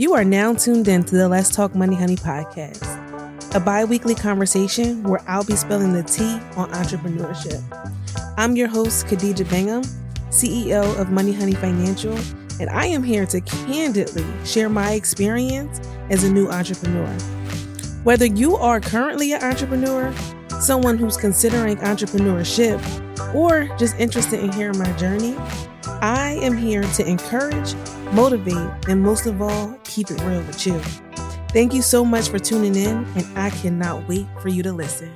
You are now tuned in to the Let's Talk Money Honey podcast, a bi weekly conversation where I'll be spilling the tea on entrepreneurship. I'm your host, Khadija Bingham, CEO of Money Honey Financial, and I am here to candidly share my experience as a new entrepreneur. Whether you are currently an entrepreneur, someone who's considering entrepreneurship, or just interested in hearing my journey, I am here to encourage, motivate, and most of all, keep it real with you. Thank you so much for tuning in, and I cannot wait for you to listen.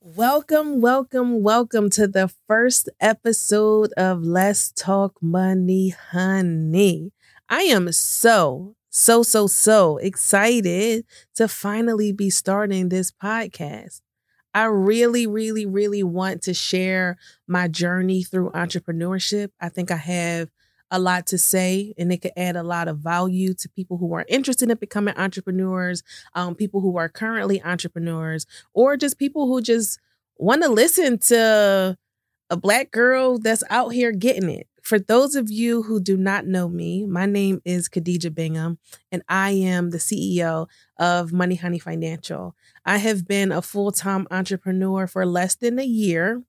Welcome, welcome, welcome to the first episode of Let's Talk Money Honey. I am so, so, so, so excited to finally be starting this podcast. I really, really, really want to share my journey through entrepreneurship. I think I have a lot to say and it could add a lot of value to people who are interested in becoming entrepreneurs, um, people who are currently entrepreneurs, or just people who just want to listen to a black girl that's out here getting it. For those of you who do not know me, my name is Khadija Bingham, and I am the CEO of Money Honey Financial. I have been a full time entrepreneur for less than a year.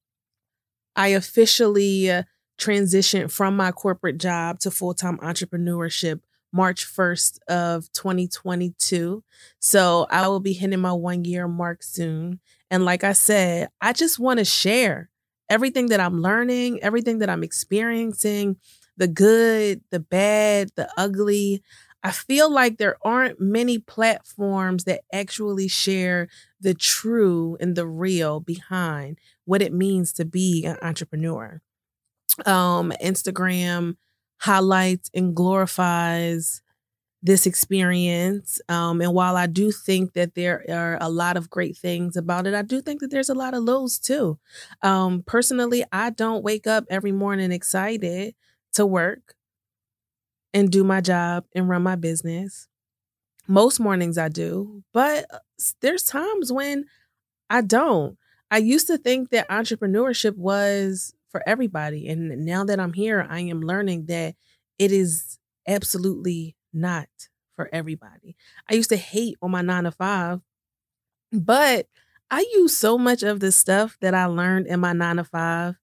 I officially uh, transitioned from my corporate job to full time entrepreneurship March 1st of 2022. So I will be hitting my one year mark soon. And like I said, I just want to share everything that I'm learning, everything that I'm experiencing, the good, the bad, the ugly. I feel like there aren't many platforms that actually share the true and the real behind what it means to be an entrepreneur. Um, Instagram highlights and glorifies this experience. Um, and while I do think that there are a lot of great things about it, I do think that there's a lot of lows too. Um, personally, I don't wake up every morning excited to work and do my job and run my business. Most mornings I do, but uh, there's times when I don't. I used to think that entrepreneurship was for everybody. And now that I'm here, I am learning that it is absolutely not for everybody. I used to hate on my nine to five, but I use so much of the stuff that I learned in my nine to five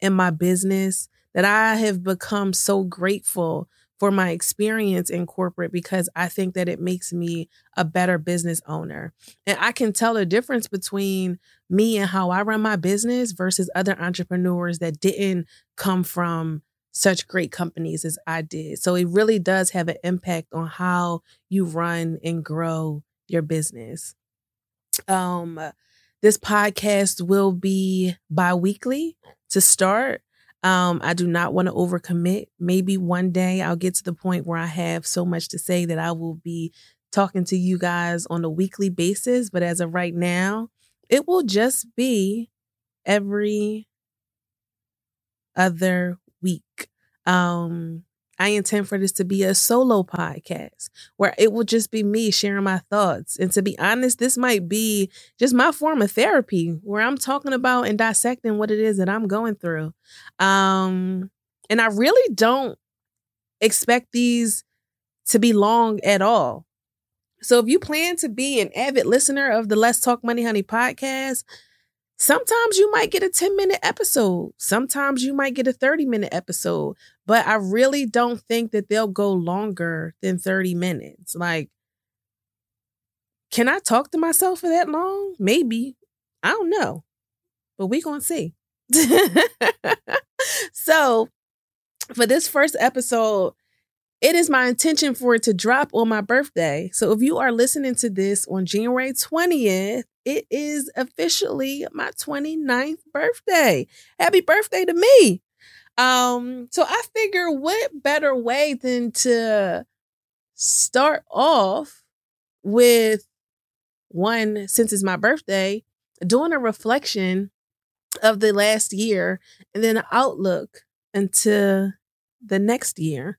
in my business that I have become so grateful for my experience in corporate because I think that it makes me a better business owner. And I can tell the difference between me and how I run my business versus other entrepreneurs that didn't come from such great companies as I did. So it really does have an impact on how you run and grow your business. Um this podcast will be bi-weekly to start. Um, I do not want to overcommit. Maybe one day I'll get to the point where I have so much to say that I will be talking to you guys on a weekly basis. But as of right now, it will just be every other week. Um, I intend for this to be a solo podcast where it will just be me sharing my thoughts. And to be honest, this might be just my form of therapy where I'm talking about and dissecting what it is that I'm going through. Um, and I really don't expect these to be long at all. So if you plan to be an avid listener of the Let's Talk Money Honey podcast, Sometimes you might get a 10 minute episode. Sometimes you might get a 30 minute episode, but I really don't think that they'll go longer than 30 minutes. Like, can I talk to myself for that long? Maybe. I don't know, but we going to see. so, for this first episode, it is my intention for it to drop on my birthday. So if you are listening to this on January 20th, it is officially my 29th birthday. Happy birthday to me. Um, so I figure what better way than to start off with one since it's my birthday, doing a reflection of the last year and then an outlook into the next year.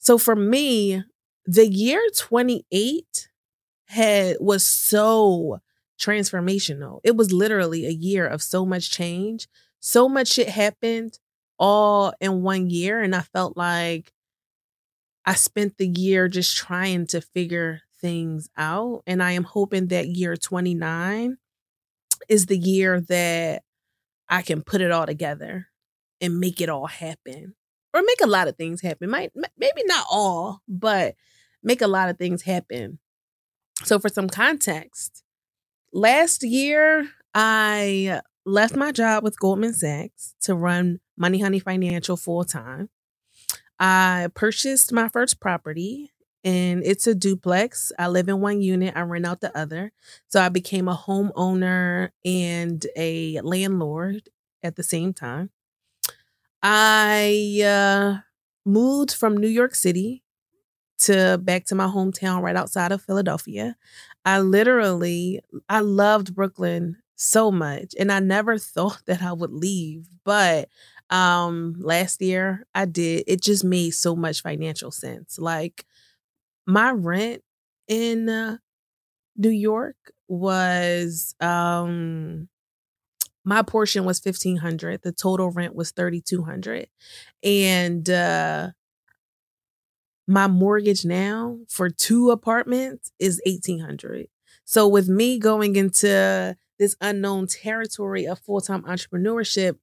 So for me, the year 28 had was so transformational. It was literally a year of so much change. So much shit happened all in one year and I felt like I spent the year just trying to figure things out. And I am hoping that year 29 is the year that I can put it all together and make it all happen or make a lot of things happen. Might maybe not all, but make a lot of things happen. So for some context, last year I left my job with Goldman Sachs to run Money Honey Financial full time. I purchased my first property and it's a duplex. I live in one unit, I rent out the other. So I became a homeowner and a landlord at the same time. I uh, moved from New York City to back to my hometown right outside of Philadelphia. I literally I loved Brooklyn so much and I never thought that I would leave, but um last year I did. It just made so much financial sense. Like my rent in uh, New York was um my portion was 1500 the total rent was 3200 and uh my mortgage now for two apartments is 1800 so with me going into this unknown territory of full-time entrepreneurship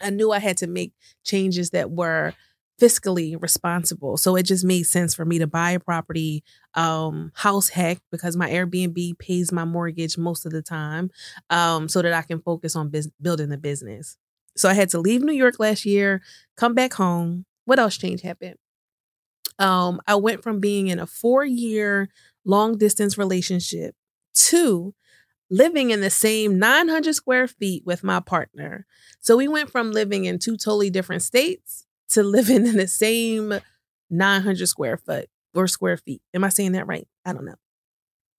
i knew i had to make changes that were fiscally responsible. So it just made sense for me to buy a property, um, house hack because my Airbnb pays my mortgage most of the time, um, so that I can focus on building the business. So I had to leave New York last year, come back home. What else change happened? Um, I went from being in a four year long distance relationship to living in the same 900 square feet with my partner. So we went from living in two totally different states to living in the same 900 square foot or square feet. Am I saying that right? I don't know.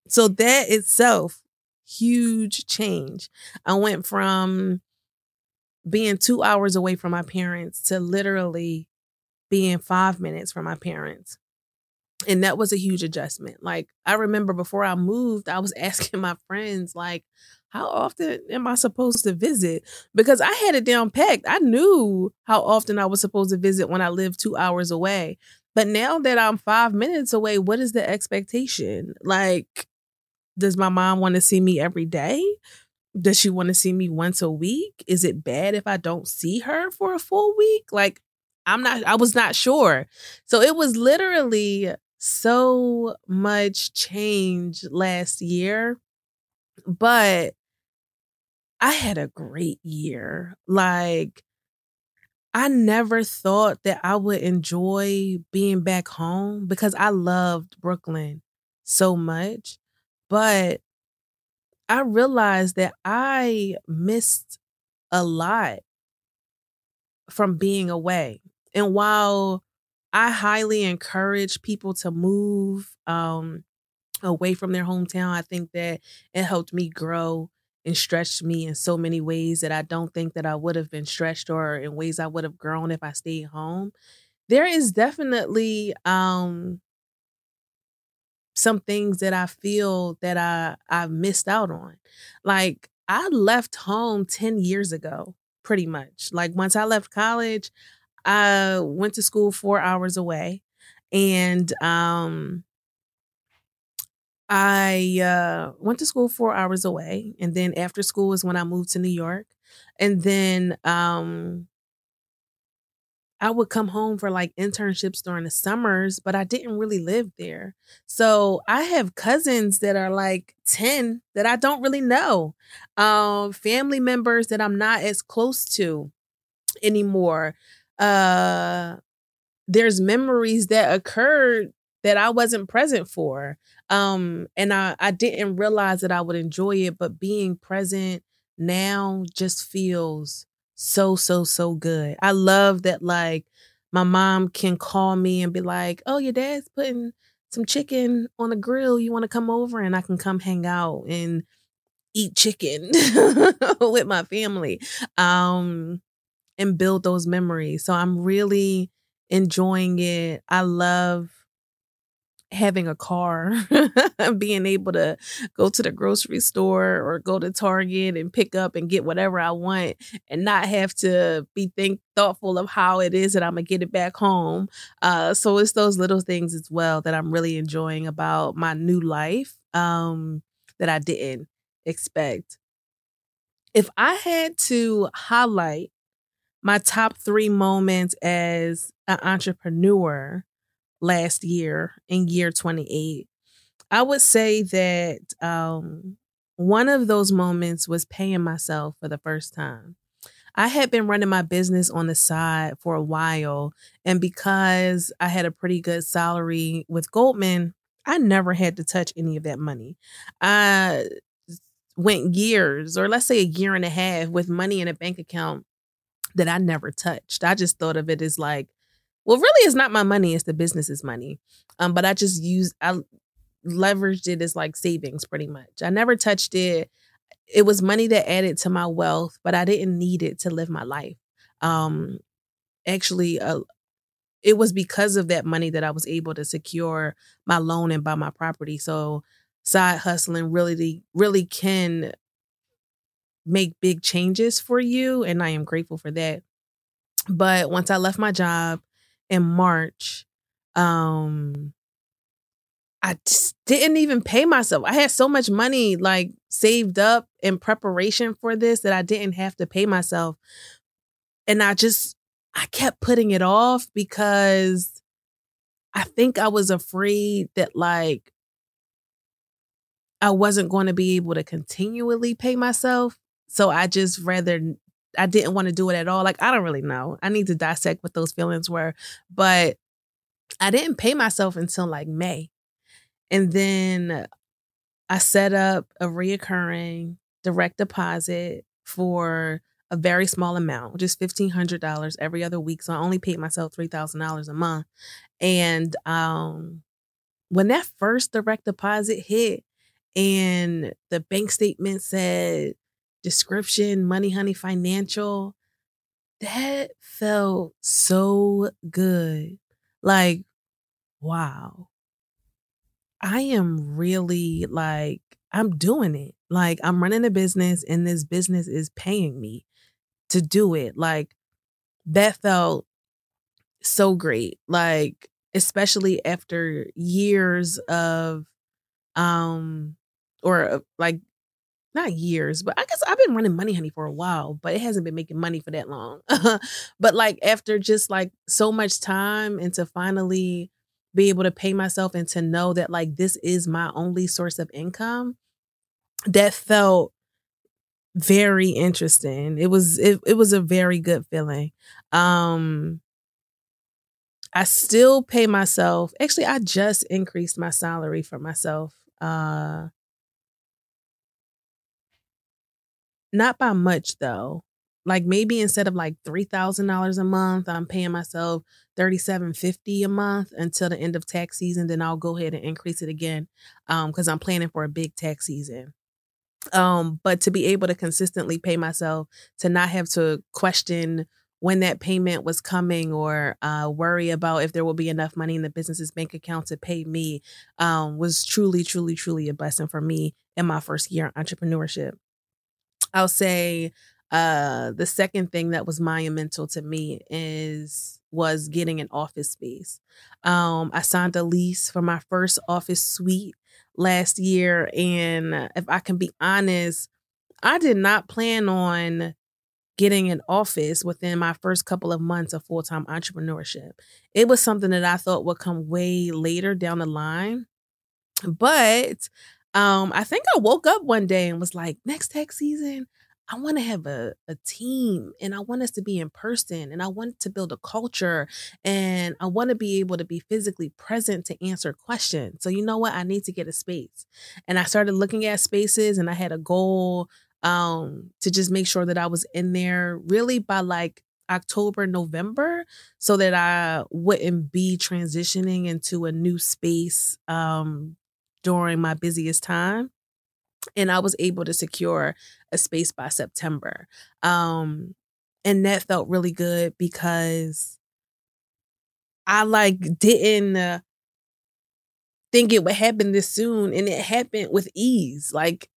So that itself, huge change. I went from being two hours away from my parents to literally being five minutes from my parents. And that was a huge adjustment. Like I remember before I moved, I was asking my friends, like, how often am I supposed to visit? Because I had it down packed. I knew how often I was supposed to visit when I lived two hours away. But now that I'm five minutes away, what is the expectation? Like, does my mom want to see me every day? Does she want to see me once a week? Is it bad if I don't see her for a full week? Like, I'm not, I was not sure. So it was literally so much change last year. But I had a great year. Like, I never thought that I would enjoy being back home because I loved Brooklyn so much. But I realized that I missed a lot from being away. And while I highly encourage people to move um, away from their hometown, I think that it helped me grow and stretched me in so many ways that I don't think that I would have been stretched or in ways I would have grown if I stayed home. There is definitely um some things that I feel that I I missed out on. Like I left home 10 years ago, pretty much. Like once I left college, I went to school 4 hours away and um I uh, went to school four hours away, and then after school is when I moved to New York, and then um, I would come home for like internships during the summers, but I didn't really live there. So I have cousins that are like 10 that I don't really know, um, family members that I'm not as close to anymore. Uh, there's memories that occurred that I wasn't present for. Um, and I, I didn't realize that I would enjoy it, but being present now just feels so, so, so good. I love that like my mom can call me and be like, Oh, your dad's putting some chicken on the grill. You want to come over? And I can come hang out and eat chicken with my family. Um, and build those memories. So I'm really enjoying it. I love having a car, being able to go to the grocery store or go to Target and pick up and get whatever I want and not have to be think thoughtful of how it is that I'm gonna get it back home. Uh, so it's those little things as well that I'm really enjoying about my new life um, that I didn't expect. If I had to highlight my top three moments as an entrepreneur, last year in year 28. I would say that um, one of those moments was paying myself for the first time. I had been running my business on the side for a while. And because I had a pretty good salary with Goldman, I never had to touch any of that money. I went years, or let's say a year and a half, with money in a bank account that I never touched. I just thought of it as like well, really, it's not my money; it's the business's money. Um, but I just use I leveraged it as like savings, pretty much. I never touched it. It was money that added to my wealth, but I didn't need it to live my life. Um, actually, uh, it was because of that money that I was able to secure my loan and buy my property. So, side hustling really, really can make big changes for you, and I am grateful for that. But once I left my job in March, um, I just didn't even pay myself. I had so much money like saved up in preparation for this that I didn't have to pay myself. And I just I kept putting it off because I think I was afraid that like I wasn't going to be able to continually pay myself. So I just rather I didn't want to do it at all. Like I don't really know. I need to dissect what those feelings were, but I didn't pay myself until like May. And then I set up a reoccurring direct deposit for a very small amount, just $1,500 every other week. So I only paid myself $3,000 a month. And um, when that first direct deposit hit and the bank statement said description, Money Honey Financial, that felt so good. Like, wow. I am really like, I'm doing it. Like, I'm running a business and this business is paying me to do it. Like, that felt so great. Like, especially after years of, um, or uh, like not years, but I guess I've been running Money Honey for a while, but it hasn't been making money for that long. but like after just like so much time and to finally be able to pay myself and to know that like this is my only source of income, that felt very interesting. It was it, it was a very good feeling. Um I still pay myself. Actually, I just increased my salary for myself uh Not by much though. Like maybe instead of like three thousand dollars a month, I'm paying myself thirty seven fifty a month until the end of tax season. Then I'll go ahead and increase it again, um, because I'm planning for a big tax season. Um, but to be able to consistently pay myself, to not have to question when that payment was coming or uh, worry about if there will be enough money in the business's bank account to pay me um, was truly, truly, truly a blessing for me in my first year in entrepreneurship. I'll say uh the second thing that was monumental to me is was getting an office space. Um I signed a lease for my first office suite last year and if I can be honest, I did not plan on getting an office within my first couple of months of full-time entrepreneurship. It was something that I thought would come way later down the line. But um, I think I woke up one day and was like, next tax season, I want to have a, a team and I want us to be in person and I want to build a culture and I want to be able to be physically present to answer questions. So, you know what? I need to get a space. And I started looking at spaces and I had a goal um, to just make sure that I was in there really by like October, November, so that I wouldn't be transitioning into a new space um, during my busiest time and I was able to secure a space by September. Um, and that felt really good because I like didn't uh, think it would happen this soon and it happened with ease. Like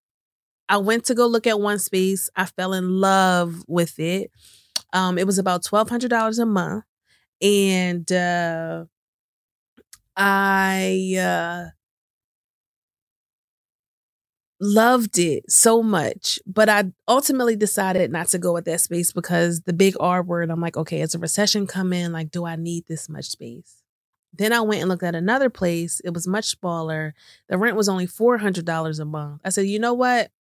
I went to go look at one space. I fell in love with it. Um, it was about twelve hundred dollars a month, and uh, I uh, loved it so much. But I ultimately decided not to go with that space because the big R word. I'm like, okay, is a recession coming? Like, do I need this much space? Then I went and looked at another place. It was much smaller. The rent was only $400 a month. I said, you know what?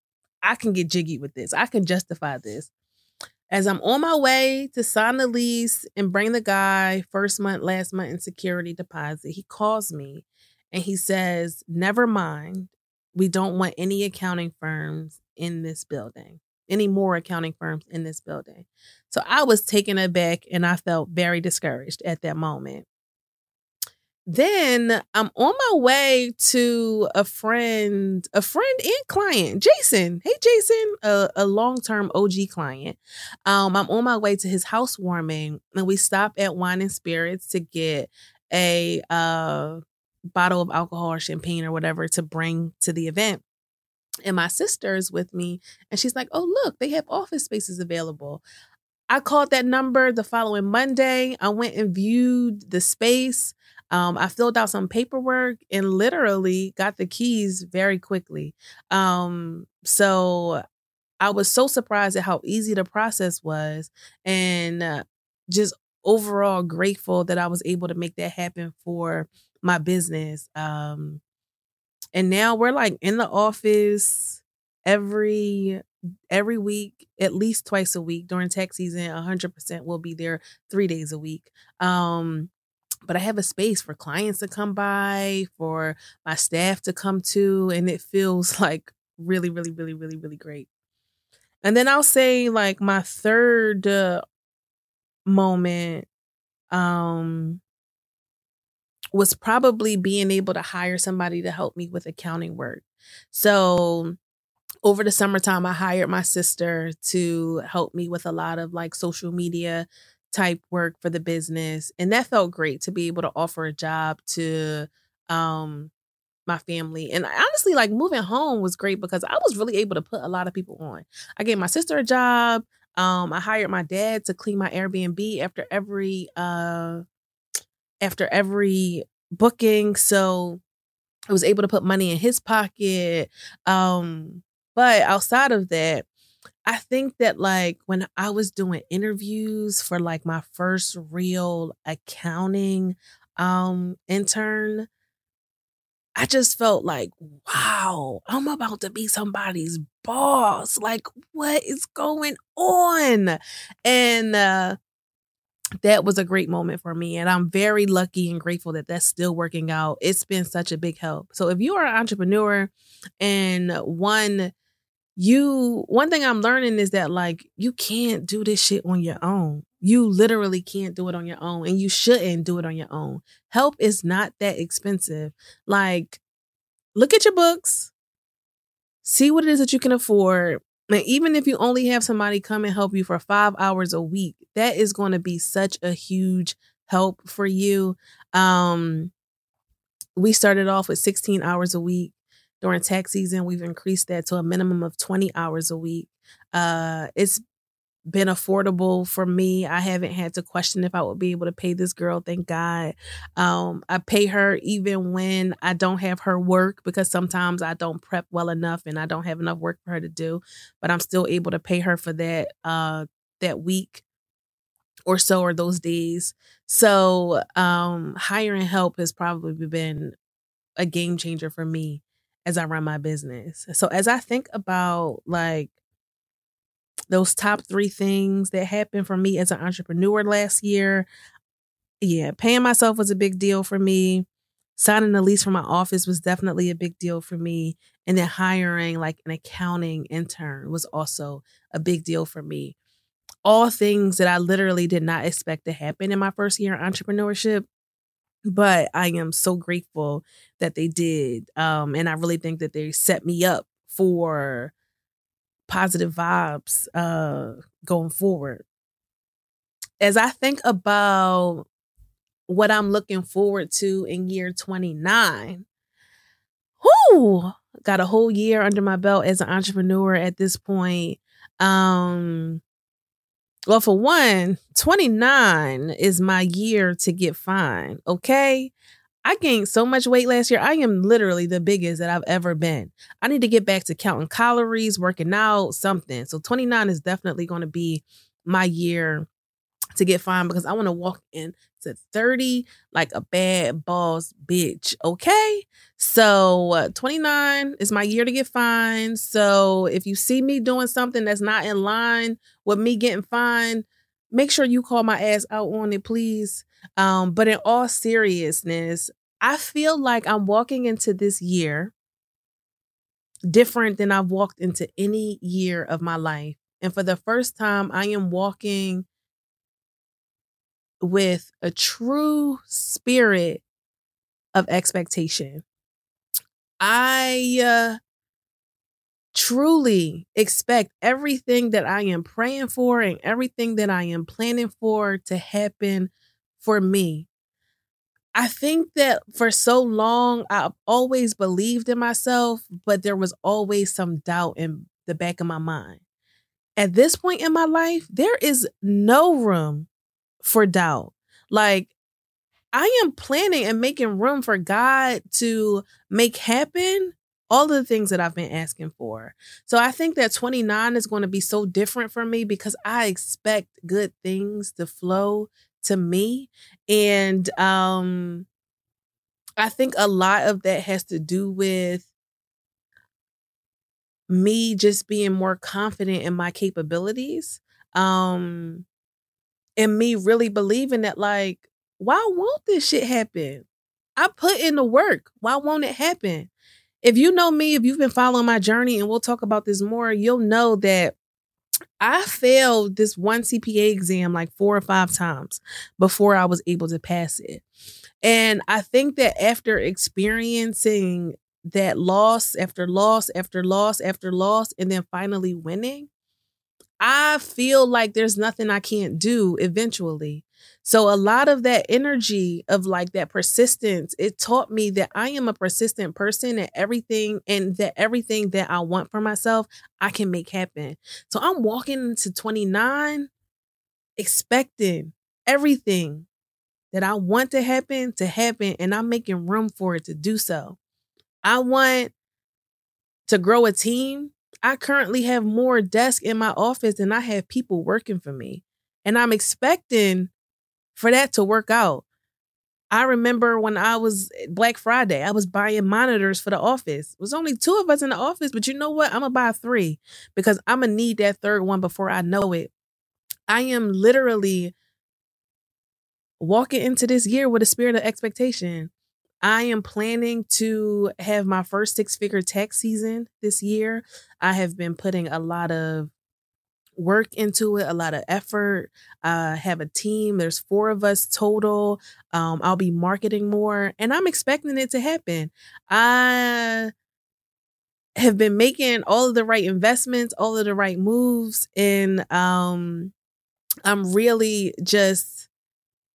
I can get jiggy with this. I can justify this. As I'm on my way to sign the lease and bring the guy first month, last month in security deposit, he calls me and he says, Never mind. We don't want any accounting firms in this building, any more accounting firms in this building. So I was taken aback and I felt very discouraged at that moment. Then I'm on my way to a friend, a friend and client, Jason. Hey, Jason, a, a long term OG client. Um, I'm on my way to his housewarming, and we stop at Wine and Spirits to get a uh, bottle of alcohol or champagne or whatever to bring to the event. And my sister is with me, and she's like, "Oh, look, they have office spaces available." I called that number the following Monday. I went and viewed the space. Um, I filled out some paperwork and literally got the keys very quickly. Um, so I was so surprised at how easy the process was and uh, just overall grateful that I was able to make that happen for my business. Um, and now we're like in the office every every week at least twice a week during tax season 100% will be there 3 days a week um but I have a space for clients to come by, for my staff to come to, and it feels like really, really, really, really, really great. And then I'll say like my third uh, moment um was probably being able to hire somebody to help me with accounting work. So over the summertime I hired my sister to help me with a lot of like social media type work for the business and that felt great to be able to offer a job to um my family and honestly like moving home was great because i was really able to put a lot of people on i gave my sister a job um i hired my dad to clean my airbnb after every uh after every booking so i was able to put money in his pocket um but outside of that I think that like when I was doing interviews for like my first real accounting um intern, I just felt like, wow, I'm about to be somebody's boss. Like, what is going on? And uh, that was a great moment for me. And I'm very lucky and grateful that that's still working out. It's been such a big help. So, if you are an entrepreneur and one, you one thing I'm learning is that like you can't do this shit on your own. You literally can't do it on your own and you shouldn't do it on your own. Help is not that expensive. Like look at your books. See what it is that you can afford. And even if you only have somebody come and help you for 5 hours a week, that is going to be such a huge help for you. Um we started off with 16 hours a week during tax season, we've increased that to a minimum of 20 hours a week. Uh, it's been affordable for me. I haven't had to question if I would be able to pay this girl. Thank God. Um, I pay her even when I don't have her work because sometimes I don't prep well enough and I don't have enough work for her to do. But I'm still able to pay her for that uh, that week or so or those days. So um, hiring help has probably been a game changer for me as I run my business. So as I think about like those top three things that happened for me as an entrepreneur last year, yeah, paying myself was a big deal for me. Signing the lease for my office was definitely a big deal for me. And then hiring like an accounting intern was also a big deal for me. All things that I literally did not expect to happen in my first year of entrepreneurship but I am so grateful that they did. Um, and I really think that they set me up for positive vibes uh, going forward. As I think about what I'm looking forward to in year 29, woo, got a whole year under my belt as an entrepreneur at this point. Um, well, for one, 29 is my year to get fine. Okay. I gained so much weight last year. I am literally the biggest that I've ever been. I need to get back to counting calories, working out, something. So 29 is definitely going to be my year to get fine because I want to walk into 30 like a bad boss bitch. Okay. So uh, 29 is my year to get fine. So if you see me doing something that's not in line with me getting fine, make sure you call my ass out on it, please. Um, but in all seriousness, I feel like I'm walking into this year different than I've walked into any year of my life. And for the first time, I am walking with a true spirit of expectation. I uh, truly expect everything that I am praying for and everything that I am planning for to happen for me. I think that for so long, I've always believed in myself, but there was always some doubt in the back of my mind. At this point in my life, there is no room for doubt. Like, I am planning and making room for God to make happen all the things that I've been asking for. So I think that 29 is going to be so different for me because I expect good things to flow to me. And um I think a lot of that has to do with me just being more confident in my capabilities. Um and me really believing that like why won't this shit happen? I put in the work. Why won't it happen? If you know me, if you've been following my journey, and we'll talk about this more, you'll know that I failed this one CPA exam like four or five times before I was able to pass it. And I think that after experiencing that loss after loss after loss after loss, and then finally winning, I feel like there's nothing I can't do eventually. So a lot of that energy of like that persistence, it taught me that I am a persistent person and everything and that everything that I want for myself, I can make happen. So I'm walking into 29 expecting everything that I want to happen to happen and I'm making room for it to do so. I want to grow a team. I currently have more desks in my office than I have people working for me. And I'm expecting for that to work out. I remember when I was eh, Black Friday, I was buying monitors for the office. It was only two of us in the office, but you know what? I'm gonna buy three because I'm gonna need that third one before I know it. I am literally walking into this year with a spirit of expectation. I am planning to have my first six figure tax season this year. I have been putting a lot of work into it, a lot of effort. Uh, have a team. There's four of us total. Um, I'll be marketing more, and I'm expecting it to happen. I have been making all of the right investments, all of the right moves, and um, I'm really just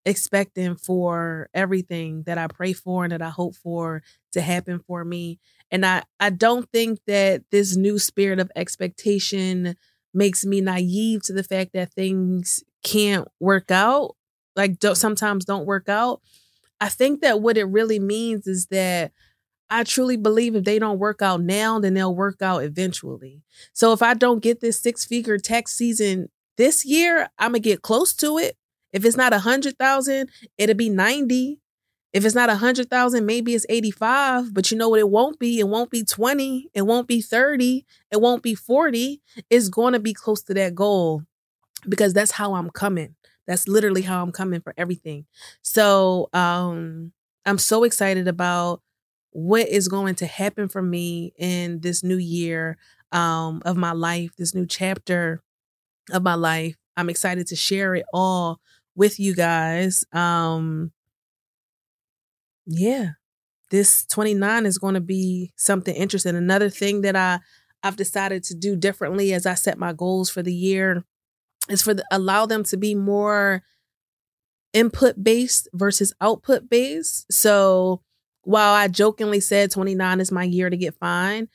expecting for everything that I pray for and that I hope for to happen for me. And I I don't think that this new spirit of expectation makes me naive to the fact that things can't work out, like don't, sometimes don't work out. I think that what it really means is that I truly believe if they don't work out now, then they'll work out eventually. So if I don't get this six figure tax season this year, I'm gonna get close to it. If it's not a hundred thousand, it'll be 90. If it's not a hundred thousand, maybe it's 85, but you know what it won't be? It won't be 20, it won't be 30, it won't be 40. It's going to be close to that goal because that's how I'm coming. That's literally how I'm coming for everything. So um I'm so excited about what is going to happen for me in this new year um of my life, this new chapter of my life. I'm excited to share it all with you guys. Um yeah, this 29 is going to be something interesting. Another thing that I I've decided to do differently as I set my goals for the year is for the, allow them to be more input based versus output based. So while I jokingly said 29 is my year to get fine,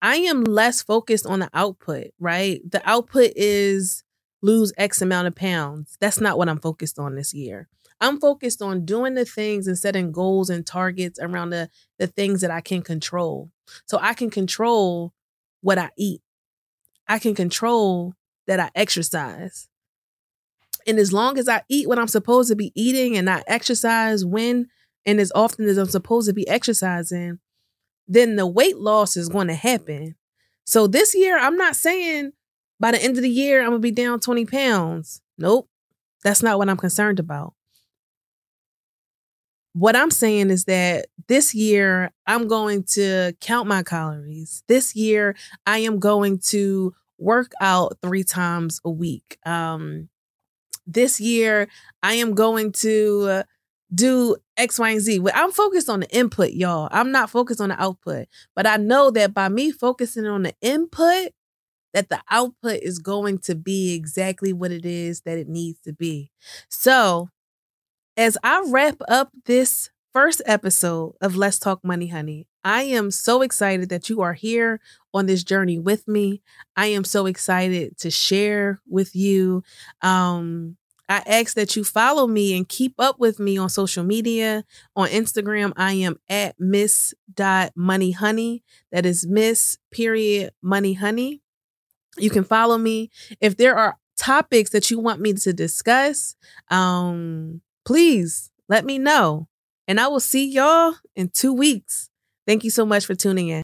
I am less focused on the output, right? The output is lose X amount of pounds. That's not what I'm focused on this year. I'm focused on doing the things and setting goals and targets around the, the things that I can control. So I can control what I eat. I can control that I exercise. And as long as I eat what I'm supposed to be eating and I exercise when and as often as I'm supposed to be exercising, then the weight loss is going to happen. So this year, I'm not saying by the end of the year, I'm going to be down 20 pounds. Nope. That's not what I'm concerned about. What I'm saying is that this year, I'm going to count my calories. This year, I am going to work out three times a week. Um, this year, I am going to do X, Y, and Z. I'm focused on the input, y'all. I'm not focused on the output. But I know that by me focusing on the input, that the output is going to be exactly what it is that it needs to be. So, as I wrap up this first episode of Let's Talk Money, Honey, I am so excited that you are here on this journey with me. I am so excited to share with you um, I ask that you follow me and keep up with me on social media. On Instagram, I am at miss dot money honey. That is miss period money honey. You can follow me. If there are topics that you want me to discuss, um, please let me know. And I will see y'all in two weeks. Thank you so much for tuning in.